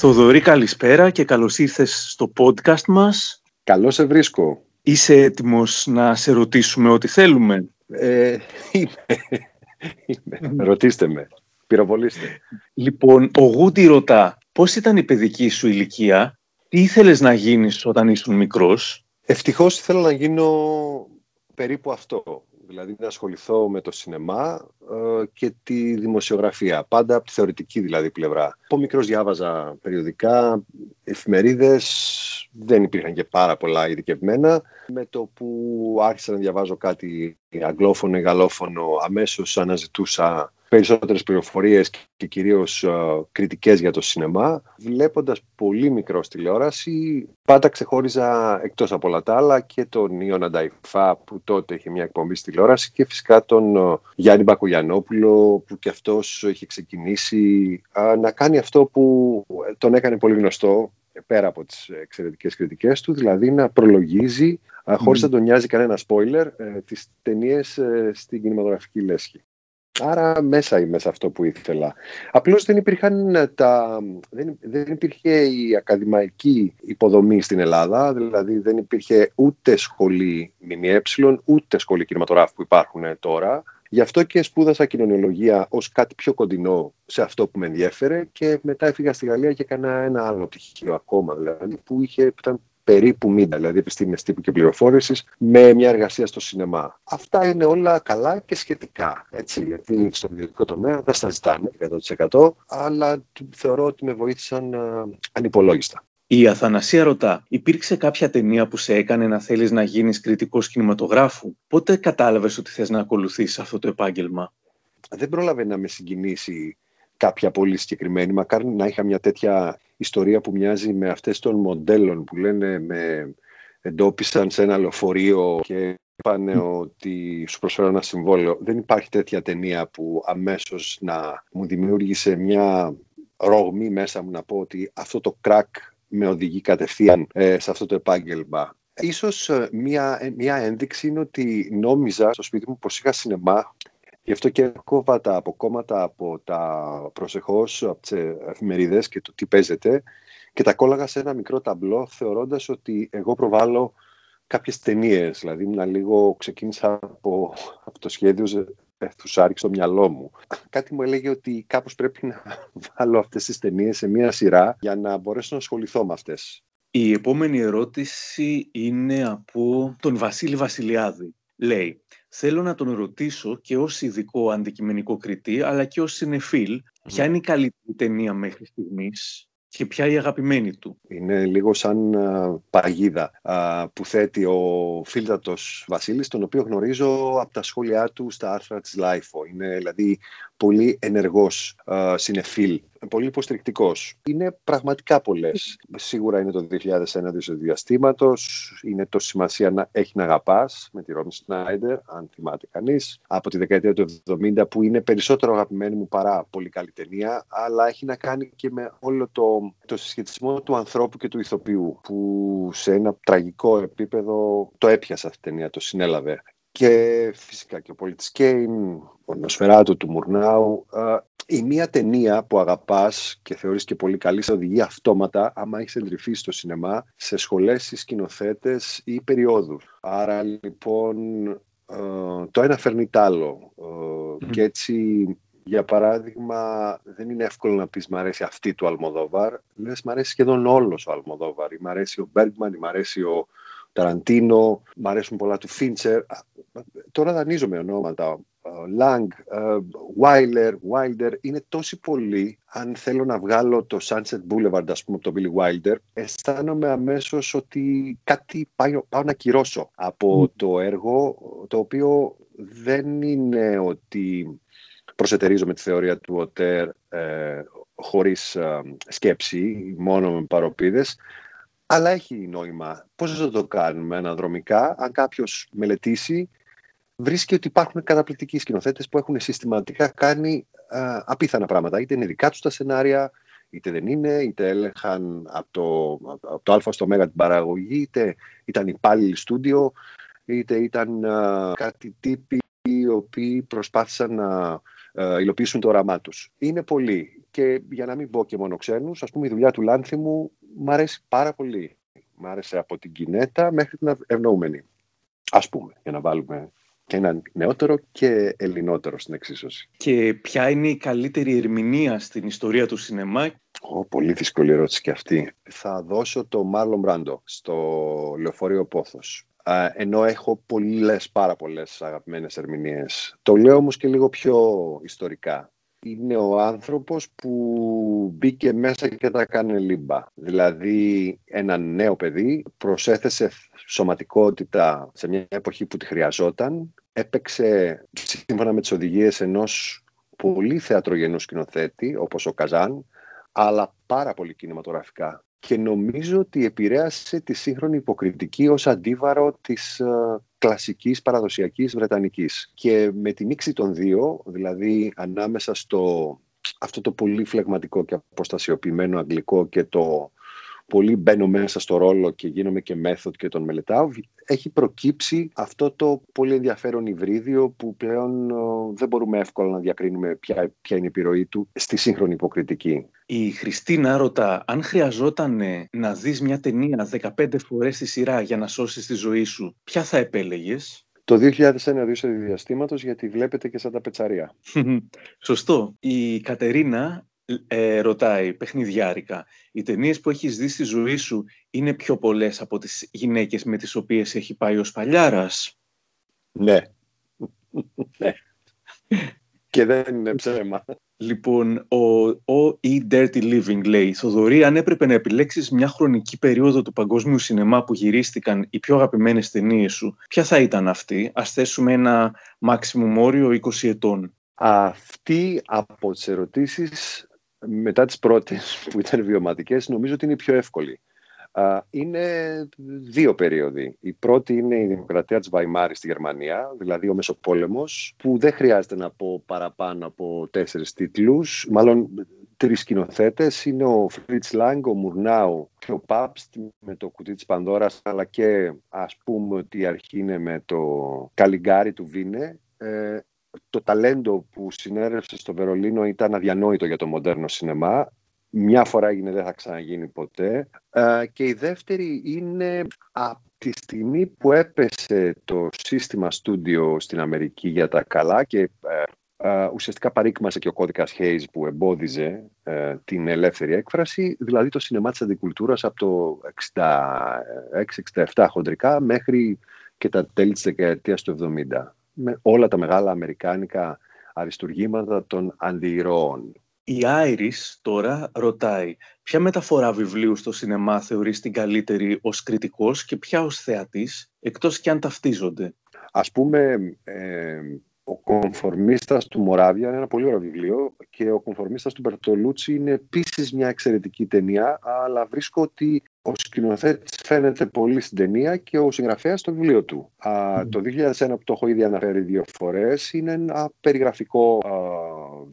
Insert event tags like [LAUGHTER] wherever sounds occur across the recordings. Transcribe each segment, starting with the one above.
Θοδωρή, καλησπέρα και καλώς ήρθες στο podcast μας. Καλώς σε βρίσκω. Είσαι έτοιμος να σε ρωτήσουμε ό,τι θέλουμε; Ε, είμαι. είμαι. Ρωτήστε με. Πυροβολήστε. Λοιπόν, ο Γούτι ρωτά, πώς ήταν η παιδική σου ηλικία, τι ήθελες να γίνεις όταν ήσουν μικρός; Ευτυχώς ήθελα να γίνω περίπου αυτό δηλαδή να ασχοληθώ με το σινεμά ε, και τη δημοσιογραφία, πάντα από τη θεωρητική δηλαδή πλευρά. Από μικρός διάβαζα περιοδικά, εφημερίδες, δεν υπήρχαν και πάρα πολλά ειδικευμένα. Με το που άρχισα να διαβάζω κάτι αγγλόφωνο ή γαλλόφωνο, αμέσως αναζητούσα περισσότερες πληροφορίες και κυρίως uh, κριτικές για το σινεμά. Βλέποντας πολύ μικρός τηλεόραση, πάντα ξεχώριζα εκτός από όλα τα άλλα και τον Ιωνα Νταϊφά που τότε είχε μια εκπομπή στη τηλεόραση και φυσικά τον uh, Γιάννη Μπακογιανόπουλο που και αυτός είχε ξεκινήσει uh, να κάνει αυτό που τον έκανε πολύ γνωστό πέρα από τις εξαιρετικές κριτικές του, δηλαδή να προλογίζει, mm. χωρίς να τον νοιάζει κανένα spoiler, ε, τις ταινίες ε, στην κινηματογραφική λέσχη. Άρα μέσα είμαι σε αυτό που ήθελα. Απλώς δεν, υπήρχαν τα, δεν, δεν υπήρχε η ακαδημαϊκή υποδομή στην Ελλάδα, δηλαδή δεν υπήρχε ούτε σχολή ΜΜΕ, ούτε σχολή κινηματογράφου που υπάρχουν τώρα. Γι' αυτό και σπούδασα κοινωνιολογία ως κάτι πιο κοντινό σε αυτό που με ενδιέφερε και μετά έφυγα στη Γαλλία και έκανα ένα άλλο πτυχίο ακόμα, δηλαδή που, είχε, που ήταν περίπου μήντα, δηλαδή επιστήμη τύπου και πληροφόρησης, με μια εργασία στο σινεμά. Αυτά είναι όλα καλά και σχετικά. Έτσι, γιατί στο ιδιωτικό τομέα δεν στα ζητάνε 100%, αλλά θεωρώ ότι με βοήθησαν ανυπολόγιστα. Η Αθανασία ρωτά, υπήρξε κάποια ταινία που σε έκανε να θέλεις να γίνεις κριτικός κινηματογράφου; Πότε κατάλαβες ότι θες να ακολουθήσεις αυτό το επάγγελμα; Δεν πρόλαβε να με συγκινήσει κάποια πολύ συγκεκριμένη. Μακάρι να είχα μια τέτοια ιστορία που μοιάζει με αυτές των μοντέλων που λένε με εντόπισαν σε ένα λεωφορείο και είπαν ότι σου προσφέρω ένα συμβόλαιο. Δεν υπάρχει τέτοια ταινία που αμέσως να μου δημιούργησε μια ρογμή μέσα μου να πω ότι αυτό το κρακ με οδηγεί κατευθείαν ε, σε αυτό το επάγγελμα. Ίσως ε, μια, ε, μια ένδειξη είναι ότι νόμιζα στο σπίτι μου πως είχα σινεμά Γι' αυτό και κόβα τα αποκόμματα από τα προσεχώς, από τις εφημερίδες και το τι παίζεται και τα κόλλαγα σε ένα μικρό ταμπλό θεωρώντας ότι εγώ προβάλλω κάποιες ταινίες. Δηλαδή ήμουν λίγο, ξεκίνησα από, από το σχέδιο Θουσάρικ στο μυαλό μου. Κάτι μου έλεγε ότι κάπως πρέπει να [LAUGHS] βάλω αυτές τις ταινίες σε μία σειρά για να μπορέσω να ασχοληθώ με αυτές. Η επόμενη ερώτηση είναι από τον Βασίλη Βασιλιάδη. Λέει, θέλω να τον ρωτήσω και ως ειδικό αντικειμενικό κριτή, αλλά και ως συνεφίλ, ποια είναι η καλύτερη ταινία μέχρι στιγμής και ποια η αγαπημένη του; Είναι λίγο σαν παγίδα που θέτει ο φίλτατος Βασίλης, τον οποίο γνωρίζω από τα σχόλιά του στα άρθρα της LIFO. Είναι δηλαδή πολύ ενεργός συνεφίλ πολύ υποστηρικτικός. Είναι πραγματικά πολλές. Σίγουρα είναι το 2001 του διαστήματος. Είναι το σημασία να έχει να αγαπάς με τη Ρόμι Σνάιντερ, αν θυμάται κανείς. Από τη δεκαετία του 70, που είναι περισσότερο αγαπημένη μου παρά πολύ καλή ταινία, αλλά έχει να κάνει και με όλο το, το συσχετισμό του ανθρώπου και του ηθοποιού, που σε ένα τραγικό επίπεδο το έπιασε αυτή την ταινία, το συνέλαβε. Και φυσικά και ο Πολίτης Κέιν, ο Νοσφαιράτου του Μουρνάου, η μία ταινία που αγαπάς και θεωρείς και πολύ καλή σε οδηγεί αυτόματα άμα έχεις εντρυφεί στο σινεμά σε σχολές ή σκηνοθέτες ή περιόδους. Άρα λοιπόν ε, το ένα φέρνει τ' άλλο ε, και έτσι για παράδειγμα, δεν είναι εύκολο να πεις «Μ' αρέσει αυτή του Αλμοδόβαρ». Λες «Μ' αρέσει σχεδόν όλος ο Αλμοδόβαρ». Μ' αρέσει ο Μπέργκμαν, μ' αρέσει ο Ταραντίνο, μ' αρέσουν πολλά του Φίντσερ. Τώρα δανείζομαι ονόματα. Λάγκ, Βάιλερ, Wilder, είναι τόσοι πολλοί. Αν θέλω να βγάλω το Sunset Boulevard, ας πούμε, από τον Billy Wilder, αισθάνομαι αμέσως ότι κάτι πάω, πάω να κυρώσω από το έργο, το οποίο δεν είναι ότι προσετερίζω με τη θεωρία του Οτέρ ε, χωρίς ε, σκέψη, μόνο με παροπίδες, αλλά έχει νόημα. Πώς θα το κάνουμε αναδρομικά, αν κάποιος μελετήσει βρίσκει ότι υπάρχουν καταπληκτικοί σκηνοθέτες που έχουν συστηματικά κάνει α, απίθανα πράγματα. Είτε είναι δικά τους τα σενάρια, είτε δεν είναι, είτε έλεγχαν από το, από το Α στο Μέγα την παραγωγή, είτε ήταν υπάλληλοι στούντιο, είτε ήταν α, κάτι τύποι οι οποίοι προσπάθησαν να ε, υλοποιήσουν το όραμά τους. Είναι πολλοί. Και για να μην πω και μόνο ξένους, ας πούμε, η δουλειά του Λάνθιμου μου αρέσει πάρα πολύ. Μ' άρεσε από την Κινέτα μέχρι την ευνοούμενη. Α πούμε, για να βάλουμε και έναν νεότερο και ελληνότερο στην εξίσωση. Και ποια είναι η καλύτερη ερμηνεία στην ιστορία του σινεμά; Oh, πολύ δύσκολη ερώτηση και αυτή. Θα δώσω το Μάρλον Μπράντο στο Λεωφορείο Πόθος. Ενώ έχω πολλές, πάρα πολλές αγαπημένες ερμηνείες. Το λέω όμως και λίγο πιο ιστορικά. Είναι ο άνθρωπος που μπήκε μέσα και τα κάνει λίμπα. Δηλαδή ένα νέο παιδί προσέθεσε σωματικότητα σε μια εποχή που τη χρειαζόταν. Έπαιξε σύμφωνα με τις οδηγίες ενός πολύ θεατρογενού σκηνοθέτη όπως ο Καζάν αλλά πάρα πολύ κινηματογραφικά. Και νομίζω ότι επηρέασε τη σύγχρονη υποκριτική ως αντίβαρο της uh, κλασικής παραδοσιακής βρετανικής. Και με τη μίξη των δύο, δηλαδή ανάμεσα στο αυτό το πολύ φλεγματικό και αποστασιοποιημένο αγγλικό και το πολύ μπαίνω μέσα στο ρόλο και γίνομαι και μέθοδ και τον μελετάω, έχει προκύψει αυτό το πολύ ενδιαφέρον υβρίδιο που πλέον δεν μπορούμε εύκολα να διακρίνουμε ποια, ποια είναι η επιρροή του στη σύγχρονη υποκριτική. Η Χριστίνα ρωτά, αν χρειαζόταν να δεις μια ταινία 15 φορές στη σειρά για να σώσεις τη ζωή σου, ποια θα επέλεγες; Το 2001 δύο διαστήματος γιατί βλέπετε και σαν τα πετσαρία. Σωστό. Η Κατερίνα ε, ρωτάει παιχνιδιάρικα. Οι ταινίες που έχεις δει στη ζωή σου είναι πιο πολλές από τις γυναίκες με τις οποίες έχει πάει ο Σπαλιάρας. Ναι. ναι. Και δεν είναι ψέμα. Λοιπόν, ο, ο E Dirty Living λέει Θοδωρή, αν έπρεπε να επιλέξεις μια χρονική περίοδο του παγκόσμιου σινεμά που γυρίστηκαν οι πιο αγαπημένες ταινίες σου, ποια θα ήταν αυτή, ας θέσουμε ένα maximum όριο 20 ετών. Αυτή από τις ερωτήσεις μετά τις πρώτες [LAUGHS] που ήταν βιωματικές νομίζω ότι είναι η πιο εύκολη. Είναι δύο περίοδοι. Η πρώτη είναι η δημοκρατία της Βαϊμάρης στη Γερμανία, δηλαδή ο Μεσοπόλεμος, που δεν χρειάζεται να πω παραπάνω από τέσσερις τίτλους, μάλλον τρεις σκηνοθέτες. Είναι ο Φρίτς Λάγκ, ο Μουρνάου και ο Πάπστ με το κουτί της Πανδώρας, αλλά και ας πούμε ότι η αρχή είναι με το Καλιγκάρι του Βίνε. Ε, το ταλέντο που συνέρευσε στο Βερολίνο ήταν αδιανόητο για το μοντέρνο σινεμά. Μια φορά έγινε, δεν θα ξαναγίνει ποτέ. Ε, και η δεύτερη είναι από τη στιγμή που έπεσε το σύστημα στούντιο στην Αμερική για τα καλά και ε, ε, ουσιαστικά παρήκμασε και ο κώδικας Hayes που εμπόδιζε την ελεύθερη έκφραση, δηλαδή το σινεμά της αντικουλτούρας από το 66-67 χοντρικά μέχρι και τα τέλη της δεκαετίας του 70 με όλα τα μεγάλα αμερικάνικα αριστουργήματα των αντιηρώων. Η Άιρις τώρα ρωτάει ποια μεταφορά βιβλίου στο σινεμά θεωρείς την καλύτερη ως κριτικός και ποια ως θεατής, εκτός και αν ταυτίζονται; Ας πούμε, ε, ο Κομφορμίστας του Μοράβια είναι ένα πολύ ωραίο βιβλίο και ο Κομφορμίστας του Μπερτολούτσι είναι επίσης μια εξαιρετική ταινία, αλλά βρίσκω ότι ο σκηνοθέτης φαίνεται πολύ στην ταινία και ο συγγραφέας στο βιβλίο του. Α, το 2001 που το έχω ήδη αναφέρει δύο φορές είναι ένα περιγραφικό α,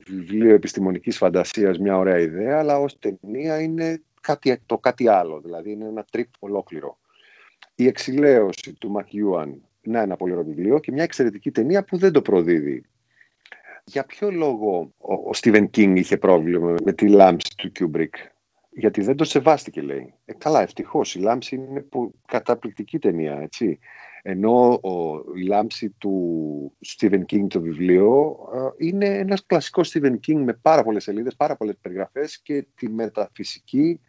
βιβλίο επιστημονικής φαντασίας, μια ωραία ιδέα, αλλά ως ταινία είναι κάτι, το κάτι άλλο, δηλαδή είναι ένα trip ολόκληρο. Η Εξιλέωση του Μακιούαν να ένα πολύ ωραίο βιβλίο και μια εξαιρετική ταινία που δεν το προδίδει. Για ποιο λόγο ο Στίβεν Κινγκ είχε πρόβλημα με τη λάμψη του Κιούμπρικ; Γιατί δεν το σεβάστηκε, λέει. Ε, καλά, ευτυχώς. Η λάμψη είναι καταπληκτική ταινία, έτσι. Ενώ ο, η λάμψη του Στίβεν Κίνγκ το βιβλίο ε, είναι ένας κλασικός Στίβεν Κίνγκ με πάρα πολλές σελίδες, πάρα πολλές περιγραφές και τη μεταφυσική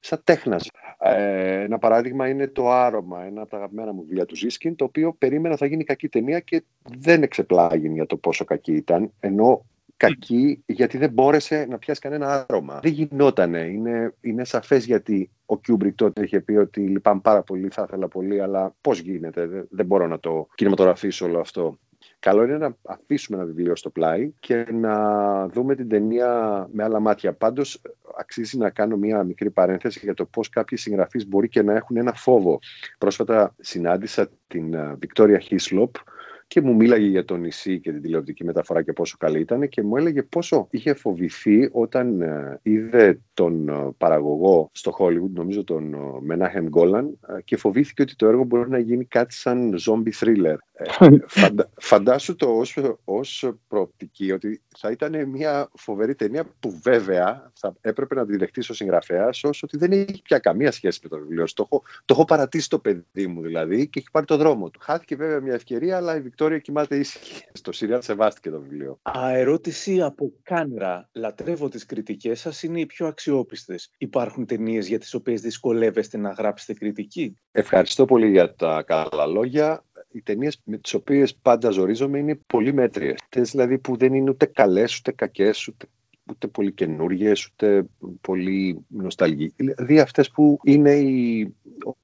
σαν τέχνας. Ε, ένα παράδειγμα είναι το Άρωμα, ένα από τα αγαπημένα μου βιβλία του Ζήσκιν, το οποίο περίμενα θα γίνει κακή ταινία και δεν εξεπλάγει για το πόσο κακή ήταν, ενώ κακή γιατί δεν μπόρεσε να πιάσει κανένα άρωμα. Δεν γινότανε. Είναι, είναι σαφές γιατί ο Κιούμπρικ τότε είχε πει ότι λυπάμαι πάρα πολύ, θα ήθελα πολύ, αλλά πώς γίνεται, δεν, δεν μπορώ να το κινηματογραφήσω όλο αυτό. Καλό είναι να αφήσουμε ένα βιβλίο στο πλάι και να δούμε την ταινία με άλλα μάτια. Πάντως, αξίζει να κάνω μια μικρή παρένθεση για το πώς κάποιοι συγγραφείς μπορεί και να έχουν ένα φόβο. Πρόσφατα συνάντησα την Βικτόρια Χίσλοπ, και μου μίλαγε για το νησί και την τηλεοπτική μεταφορά και πόσο καλή ήταν και μου έλεγε πόσο είχε φοβηθεί όταν ε, είδε τον ε, παραγωγό στο Hollywood, νομίζω τον ε, Menachem Golan και φοβήθηκε ότι το έργο μπορεί να γίνει κάτι σαν zombie thriller. [LAUGHS] Φαντα, φαντάσου το ως, ως προοπτική ότι θα ήταν μια φοβερή ταινία που βέβαια θα έπρεπε να τη δεχτεί ο συγγραφέας ως ότι δεν έχει πια καμία σχέση με το βιβλίο. Το έχω, το έχω παρατήσει το παιδί μου δηλαδή και έχει πάρει το δρόμο του. Χάθηκε βέβαια μια ευκαιρία, αλλά η Βικτόρια κοιμάται ήσυχη. Στο Σιριάλ σεβάστηκε το βιβλίο. ερώτηση από κάμερα. Λατρεύω τις κριτικές σας, είναι οι πιο αξιόπιστες. Υπάρχουν ταινίες για τις οποίες δυσκολεύεστε να γράψετε κριτική; Ευχαριστώ πολύ για τα καλά λόγια οι ταινίες με τις οποίες πάντα ζορίζομαι είναι πολύ μέτριες. Δηλαδή που δεν είναι ούτε καλές ούτε κακές, ούτε ούτε πολύ καινούριες, ούτε πολύ νοσταλγικές. Δηλαδή αυτές που είναι η,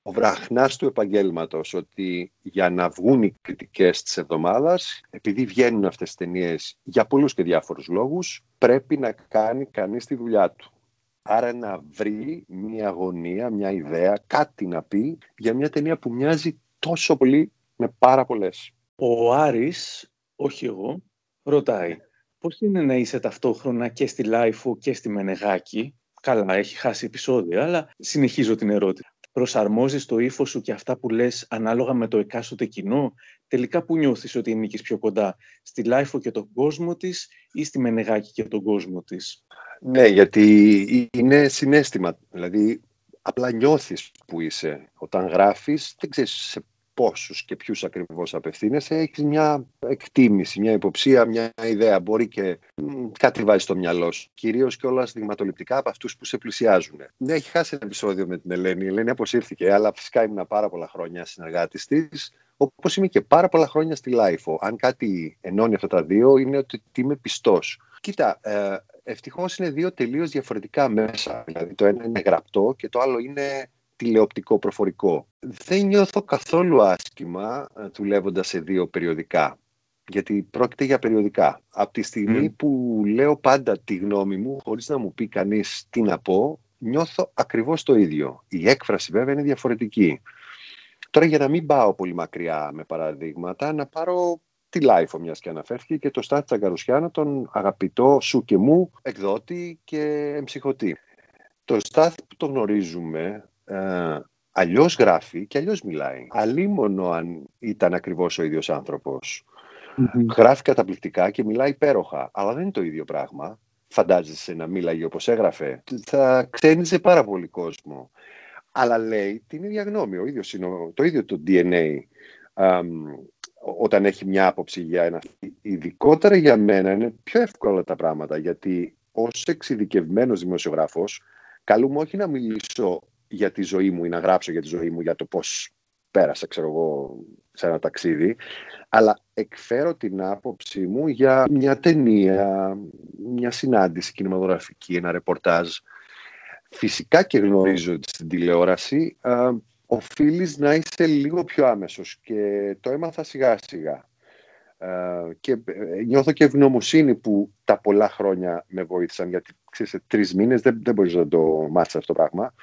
ο βραχνάς του επαγγέλματος, ότι για να βγουν οι κριτικές της εβδομάδας, επειδή βγαίνουν αυτές τις ταινίες για πολλούς και διάφορους λόγους, πρέπει να κάνει κανείς τη δουλειά του. Άρα να βρει μια αγωνία, μια ιδέα, κάτι να πει για μια ταινία που μοιάζει τόσο πολύ με πάρα πολλές. Ο Άρης, όχι εγώ, ρωτάει Πώς είναι να είσαι ταυτόχρονα και στη LiFO και στη Μενεγάκη; Καλά, έχει χάσει επεισόδια, αλλά συνεχίζω την ερώτηση. Προσαρμόζεις το ύφος σου και αυτά που λες ανάλογα με το εκάστοτε κοινό; Τελικά που νιώθεις ότι ανήκεις πιο κοντά, στη LiFO και τον κόσμο της ή στη Μενεγάκη και τον κόσμο της; Ναι, γιατί είναι συναίσθημα. Δηλαδή, απλά νιώθεις που είσαι. Όταν γράφεις, δεν ξέρεις σε πόσους και ποιους ακριβώς απευθύνεσαι, έχεις μια εκτίμηση, μια υποψία, μια ιδέα. Μπορεί και κάτι βάζει στο μυαλό σου. Κυρίως και όλα δειγματοληπτικά από αυτούς που σε πλησιάζουν. Ναι, έχει χάσει ένα επεισόδιο με την Ελένη. Η Ελένη αποσύρθηκε, αλλά φυσικά ήμουν πάρα πολλά χρόνια συνεργάτης της. Όπως είμαι και πάρα πολλά χρόνια στη LiFO. Αν κάτι ενώνει αυτά τα δύο, είναι ότι είμαι πιστός. Κοίτα, ε, ευτυχώς είναι δύο τελείως διαφορετικά μέσα. Δηλαδή, το ένα είναι γραπτό και το άλλο είναι τηλεοπτικό προφορικό. Δεν νιώθω καθόλου άσχημα ε, δουλεύοντας σε δύο περιοδικά. Γιατί πρόκειται για περιοδικά. Από τη στιγμή που λέω πάντα τη γνώμη μου, χωρίς να μου πει κανείς τι να πω, νιώθω ακριβώς το ίδιο. Η έκφραση βέβαια είναι διαφορετική. Τώρα για να μην πάω πολύ μακριά με παραδείγματα, να πάρω τη LiFO μιας και αναφέρθηκε και το Στάθη Τσαγκαρουσιάνο, τον αγαπητό σου και μου εκδότη και εμψυχωτή. Το Στάθη που το γνωρίζουμε ε, αλλιώς γράφει και αλλιώς μιλάει. Αλίμονο αν ήταν ακριβώς ο ίδιος Γράφει καταπληκτικά και μιλάει υπέροχα, αλλά δεν είναι το ίδιο πράγμα. Φαντάζεσαι να μίλαγε όπως έγραφε. Θα ξένιζε πάρα πολύ κόσμο. Αλλά λέει την ίδια γνώμη. Ο ίδιος είναι, το ίδιο το DNA όταν έχει μια άποψη για ένα. Ειδικότερα για μένα είναι πιο εύκολα τα πράγματα γιατί ως εξειδικευμένος δημοσιογράφος καλούμε όχι να μιλήσω για τη ζωή μου ή να γράψω για τη ζωή μου, για το πώς πέρασα, ξέρω εγώ, σε ένα ταξίδι, αλλά εκφέρω την άποψή μου για μια ταινία, μια συνάντηση κινηματογραφική, ένα ρεπορτάζ. Φυσικά και γνωρίζω ότι στην τηλεόραση α, οφείλεις να είσαι λίγο πιο άμεσος και το έμαθα σιγά σιγά. και ε, νιώθω και ευγνωμοσύνη που τα πολλά χρόνια με βοήθησαν γιατί ξέρεις, σε τρεις μήνες δεν, δεν μπορείς να το μάθεις αυτό το πράγμα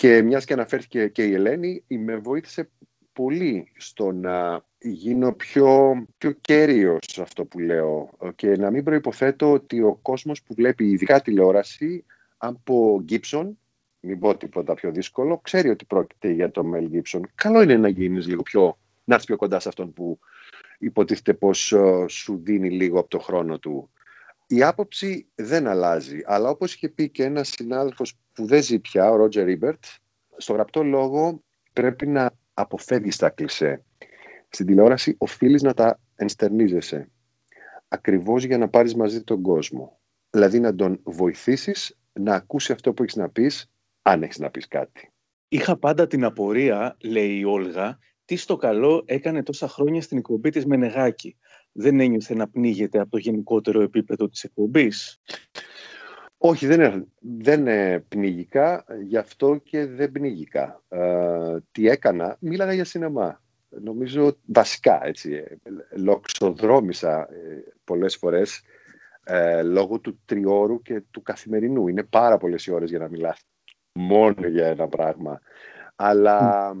και μιας και αναφέρθηκε και η Ελένη, με βοήθησε πολύ στο να γίνω πιο, πιο κέριος σε αυτό που λέω και να μην προϋποθέτω ότι ο κόσμος που βλέπει ειδικά τηλεόραση από Gibson, μην πω τίποτα πιο δύσκολο, ξέρει ότι πρόκειται για το Mel Gibson. Καλό είναι να γίνεις λίγο πιο, να είσαι πιο κοντά σε αυτόν που υποτίθεται πως ε, σου δίνει λίγο από το χρόνο του. Η άποψη δεν αλλάζει, αλλά όπως είχε πει και ένας συνάδελφος που δεν ζει πια, ο Ρότζερ Ρίμπερτ, στο γραπτό λόγο πρέπει να αποφεύγεις τα κλισέ. Στην τηλεόραση οφείλεις να τα ενστερνίζεσαι. Ακριβώς για να πάρεις μαζί τον κόσμο. Δηλαδή να τον βοηθήσεις να ακούσει αυτό που έχεις να πεις, αν έχεις να πεις κάτι. Είχα πάντα την απορία, λέει η Όλγα, τι στο καλό έκανε τόσα χρόνια στην εκπομπή της Μενεγάκη. Δεν ένιωθε να πνίγεται από το γενικότερο επίπεδο της εκπομπής; Όχι, δεν, δεν πνίγηκα, γι' αυτό και δεν πνίγηκα. Ε, τι έκανα, μίλαγα για σινεμά. Νομίζω βασικά, έτσι, ε, λοξοδρόμησα ε, πολλές φορές ε, λόγω του τριώρου και του καθημερινού. Είναι πάρα πολλές οι ώρες για να μιλάς μόνο για ένα πράγμα. Αλλά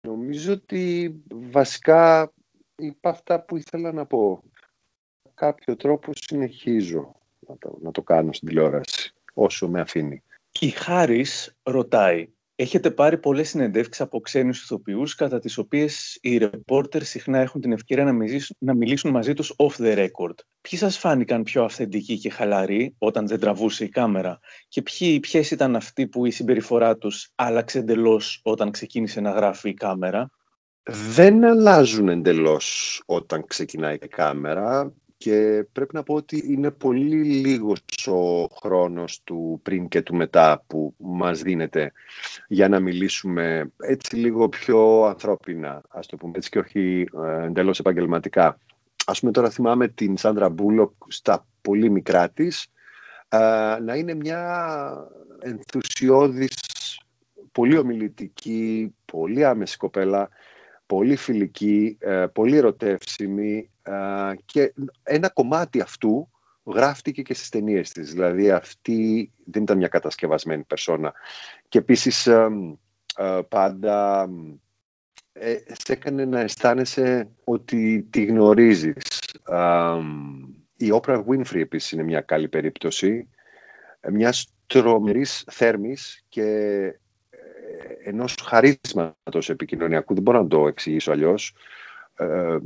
νομίζω ότι βασικά είπα αυτά που ήθελα να πω. Κάποιο τρόπο συνεχίζω να το, να το κάνω στην τηλεόραση, όσο με αφήνει. Η Χάρης ρωτάει, Έχετε πάρει πολλές συνεντεύξεις από ξένους ηθοποιούς, κατά τις οποίες οι ρεπόρτερ συχνά έχουν την ευκαιρία να μιλήσουν, να μιλήσουν μαζί τους off the record; Ποιοι σας φάνηκαν πιο αυθεντικοί και χαλαροί όταν δεν τραβούσε η κάμερα, και ποιες ήταν αυτοί που η συμπεριφορά τους άλλαξε εντελώς όταν ξεκίνησε να γράφει η κάμερα; Δεν αλλάζουν εντελώς όταν ξεκινάει η κάμερα και πρέπει να πω ότι είναι πολύ λίγος ο χρόνος του πριν και του μετά που μας δίνεται για να μιλήσουμε έτσι λίγο πιο ανθρώπινα, ας το πούμε έτσι και όχι ε, εντελώς επαγγελματικά. Ας πούμε τώρα θυμάμαι την Σάντρα Μπούλοκ στα πολύ μικρά της ε, να είναι μια ενθουσιώδης, πολύ ομιλητική, πολύ άμεση κοπέλα, πολύ φιλική, ε, πολύ ερωτεύσιμη και ένα κομμάτι αυτού γράφτηκε και στις ταινίες της. Δηλαδή αυτή δεν ήταν μια κατασκευασμένη περσόνα. Και επίσης ε, ε, πάντα ε, σε έκανε να αισθάνεσαι ότι τη γνωρίζεις. η Oprah Winfrey επίσης είναι μια καλή περίπτωση. Μιας τρομερής θέρμης και ενός χαρίσματος επικοινωνιακού. Δεν μπορώ να το εξηγήσω αλλιώς. Ε,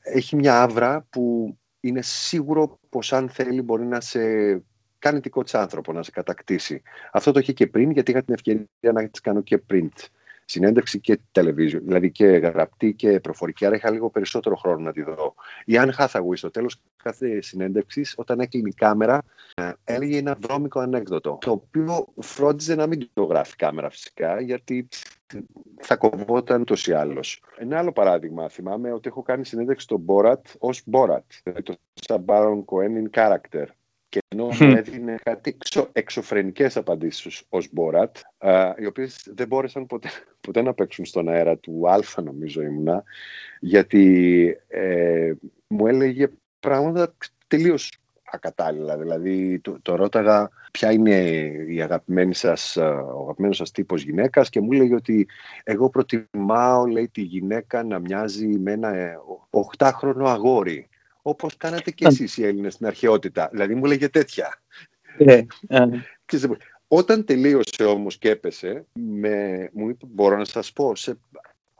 έχει μια άβρα που είναι σίγουρο πως αν θέλει μπορεί να σε κάνει δικό της άνθρωπο, να σε κατακτήσει. Αυτό το είχε και πριν, γιατί είχα την ευκαιρία να τη κάνω και print συνέντευξη και television, δηλαδή και γραπτή και προφορική, άρα είχα λίγο περισσότερο χρόνο να τη δω. Η Αν Hathaway στο τέλος κάθε συνέντευξης, όταν έκλεινε η κάμερα, ε, έλεγε ένα βρώμικο ανέκδοτο, το οποίο φρόντιζε να μην το γράφει κάμερα φυσικά, γιατί θα κοβόταν ούτω ή άλλω. Ένα άλλο παράδειγμα, θυμάμαι ότι έχω κάνει συνέντευξη στον Μπόρατ ως Μπόρατ, δηλαδή το Σαμπάρον Κοέν in character. Και ενώ μου έδινε κάτι εξω, εξωφρενικές απαντήσεις ως Μπόρατ, οι οποίες δεν μπόρεσαν ποτέ, ποτέ να παίξουν στον αέρα του Αλφα νομίζω ήμουνα, γιατί ε, μου έλεγε πράγματα τελείως ακατάλληλα. Δηλαδή, το, το ρώταγα ποια είναι η αγαπημένη σας, ο αγαπημένος σας τύπος γυναίκας και μου έλεγε ότι εγώ προτιμάω, λέει, τη γυναίκα να μοιάζει με ένα 8χρονο ε, αγόρι. Όπως κάνατε και εσείς οι Έλληνες στην αρχαιότητα. Δηλαδή μου λέγε τέτοια. Ε, όταν τελείωσε όμως και έπεσε, με, μου είπε, μπορώ να σας πω, σε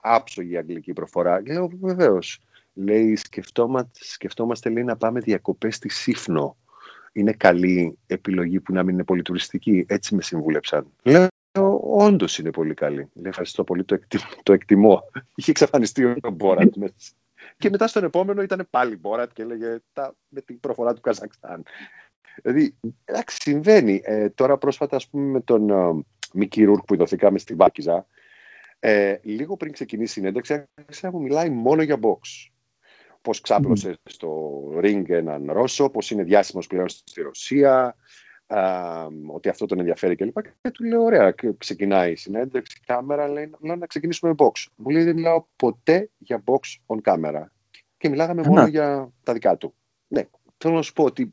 άψογη αγγλική προφορά. Λέω, βεβαίως. Λέει, σκεφτόμαστε, σκεφτόμαστε λέει, να πάμε διακοπές στη Σύφνο. Είναι καλή επιλογή που να μην είναι πολύ τουριστική. Έτσι με συμβούλεψαν. Λέω, όντως είναι πολύ καλή. Λέει, ευχαριστώ πολύ, το, το εκτιμώ. Είχε εξαφανιστεί ο Μπόρατ [LAUGHS] και μετά στον επόμενο ήταν πάλι Μπόρατ και έλεγε τα, με την προφορά του Καζακστάν. Δηλαδή, εντάξει, συμβαίνει. Ε, τώρα πρόσφατα, ας πούμε, με τον uh, Μικη Ρούρκ που ειδωθήκαμε στη Βάκιζα, ε, λίγο πριν ξεκινήσει η συνέντευξη, άρχισε να μου μιλάει μόνο για box. Πώς ξάπλωσε στο ring έναν Ρώσο, πώς είναι διάσημος πλέον στη Ρωσία, ότι αυτό τον ενδιαφέρει κλπ. Και, και του λέω: Ωραία, και ξεκινάει η συνέντευξη, κάμερα, λέει: Λέω να ξεκινήσουμε με box. Μου λέει: Δεν μιλάω ποτέ για box on camera. Και μιλάγαμε μόνο για τα δικά του. Ναι, θέλω να σου πω ότι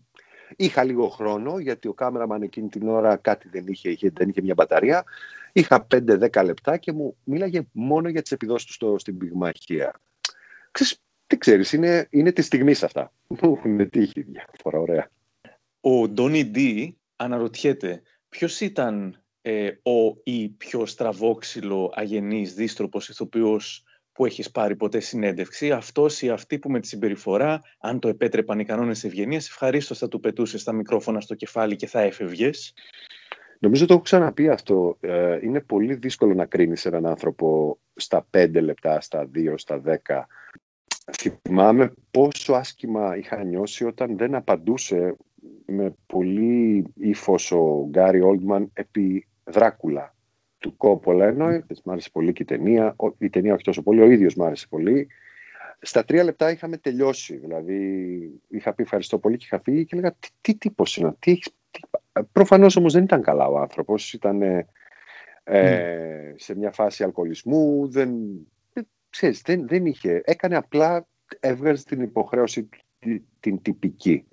είχα λίγο χρόνο, γιατί ο κάμεραμαν εκείνη την ώρα κάτι δεν είχε, είχε δεν είχε μια μπαταρία. Είχα 5-10 λεπτά και μου μίλαγε μόνο για τις επιδόσεις του στην πυγμαχία. Ξέρεις, τι ξέρεις, είναι, είναι τη στιγμή αυτά. Μου έχουν τύχει διάφορα, ωραία. Ο Ντόνι Ντι αναρωτιέται ποιος ήταν ε, ο ή πιο στραβόξυλο αγενής δίστροπος ηθοποιός που έχεις πάρει ποτέ συνέντευξη, αυτός ή αυτή που με τη συμπεριφορά, αν το επέτρεπαν οι κανόνες ευγενίας, ευχαρίστως θα του πετούσες τα μικρόφωνα στο κεφάλι και θα έφευγες; Νομίζω το έχω ξαναπεί αυτό. Ε, είναι πολύ δύσκολο να κρίνεις έναν άνθρωπο στα πέντε λεπτά, στα δύο, στα δέκα. Θυμάμαι πόσο άσχημα είχα νιώσει όταν δεν απαντούσε με πολύ ύφος ο Γκάρι Όλτμαν επί Δράκουλα του Κόπολα. Ενώ μ' άρεσε πολύ και η ταινία, η ταινία όχι τόσο πολύ, ο ίδιος μ' άρεσε πολύ. Στα τρία λεπτά είχαμε τελειώσει. Δηλαδή, είχα πει ευχαριστώ πολύ και είχα φύγει και έλεγα τι, τι τύπος είναι, τι έχεις. Τι... Προφανώς όμως δεν ήταν καλά ο άνθρωπος. Ήταν ε, mm. σε μια φάση αλκοολισμού. Δεν, ξέρεις, δεν, δεν είχε. Έκανε απλά, έβγαζε την υποχρέωση την τυπική.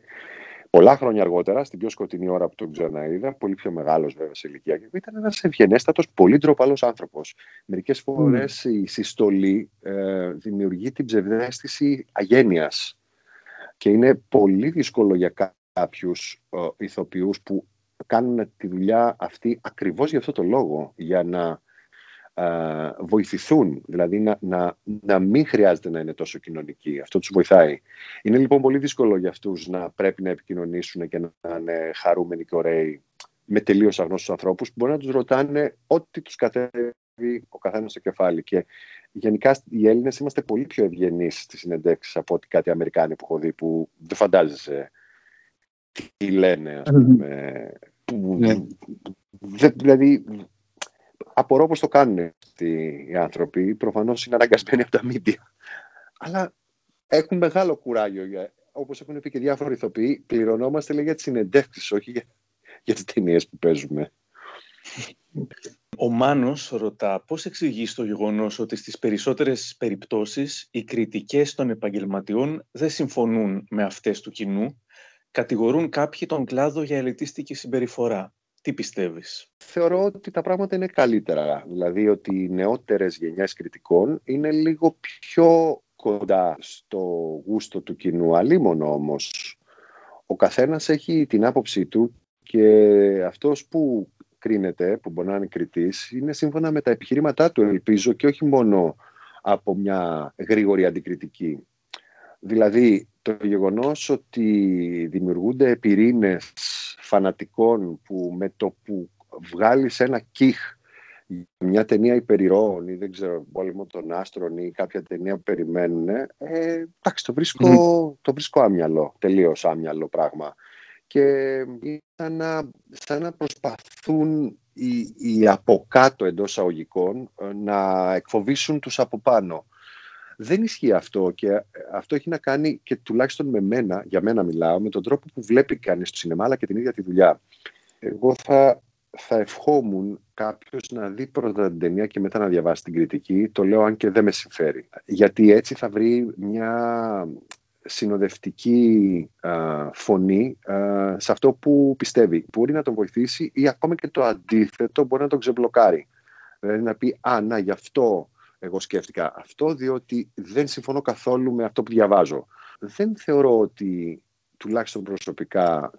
Πολλά χρόνια αργότερα, στην πιο σκοτεινή ώρα που τον ξαναείδα, πολύ πιο μεγάλος βέβαια σε ηλικία, και ήταν ένας ευγενέστατος, πολύ ντροπαλό άνθρωπος. Μερικές φορές η συστολή ε, δημιουργεί την ψευδέστηση αγένειας. Και είναι πολύ δύσκολο για κάποιους ε, ηθοποιούς που κάνουν τη δουλειά αυτή ακριβώς για αυτό το λόγο, για να ε, βοηθηθούν, δηλαδή να, να, να μην χρειάζεται να είναι τόσο κοινωνικοί. Αυτό τους βοηθάει. Είναι λοιπόν πολύ δύσκολο για αυτούς να πρέπει να επικοινωνήσουν και να είναι χαρούμενοι και ωραίοι με τελείως αγνώστους ανθρώπους που μπορεί να τους ρωτάνε ό,τι τους κατέβει ο καθένας στο κεφάλι. Και γενικά οι Έλληνες είμαστε πολύ πιο ευγενείς στις συνεντεύξεις από ότι κάτι Αμερικάνοι που έχω δει που δεν φαντάζεσαι τι λένε, ας πούμε. Που, ναι. δηλαδή απορώ πώς το κάνουν αυτοί οι άνθρωποι. Προφανώς είναι αναγκασμένοι από τα μίντια. Αλλά έχουν μεγάλο κουράγιο. Όπως έχουν πει και διάφοροι ηθοποιοί, πληρωνόμαστε λέει, για τις συνεντεύξεις, όχι για, για τις ταινίες που παίζουμε. Ο Μάνος ρωτά πώς εξηγείς το γεγονός ότι στις περισσότερες περιπτώσεις οι κριτικές των επαγγελματιών δεν συμφωνούν με αυτές του κοινού, κατηγορούν κάποιοι τον κλάδο για ελιτίστικη συμπεριφορά; Τι πιστεύεις; Θεωρώ ότι τα πράγματα είναι καλύτερα. Δηλαδή ότι οι νεότερες γενιές κριτικών είναι λίγο πιο κοντά στο γούστο του κοινού. Αλίμονο όμως. Ο καθένας έχει την άποψή του και αυτός που κρίνεται, που μπορεί να είναι κριτής, είναι σύμφωνα με τα επιχειρήματά του, ελπίζω, και όχι μόνο από μια γρήγορη αντικριτική. Δηλαδή, το γεγονός ότι δημιουργούνται πυρήνες φανατικών που με το που βγάλεις ένα κιχ μια ταινία υπερηρώων ή δεν ξέρω, πόλεμο των άστρων ή κάποια ταινία που περιμένουν, ε, εντάξει, το βρίσκω, το βρίσκω άμυαλο, τελείως άμυαλο πράγμα. Και σαν να, σαν να προσπαθούν οι, οι από κάτω εντός αγωγικών ε, να εκφοβήσουν τους από πάνω. Δεν ισχύει αυτό και αυτό έχει να κάνει και τουλάχιστον με μένα, για μένα μιλάω, με τον τρόπο που βλέπει κανείς το σινεμά αλλά και την ίδια τη δουλειά. Εγώ θα, θα ευχόμουν κάποιος να δει πρώτα την ταινία και μετά να διαβάσει την κριτική. Το λέω αν και δεν με συμφέρει. Γιατί έτσι θα βρει μια συνοδευτική φωνή σε αυτό που πιστεύει. Μπορεί να τον βοηθήσει ή ακόμα και το αντίθετο μπορεί να τον ξεμπλοκάρει. Δηλαδή να πει «Α, να, γι' αυτό εγώ σκέφτηκα αυτό διότι δεν συμφωνώ καθόλου με αυτό που διαβάζω. Δεν θεωρώ ότι τουλάχιστον προσωπικά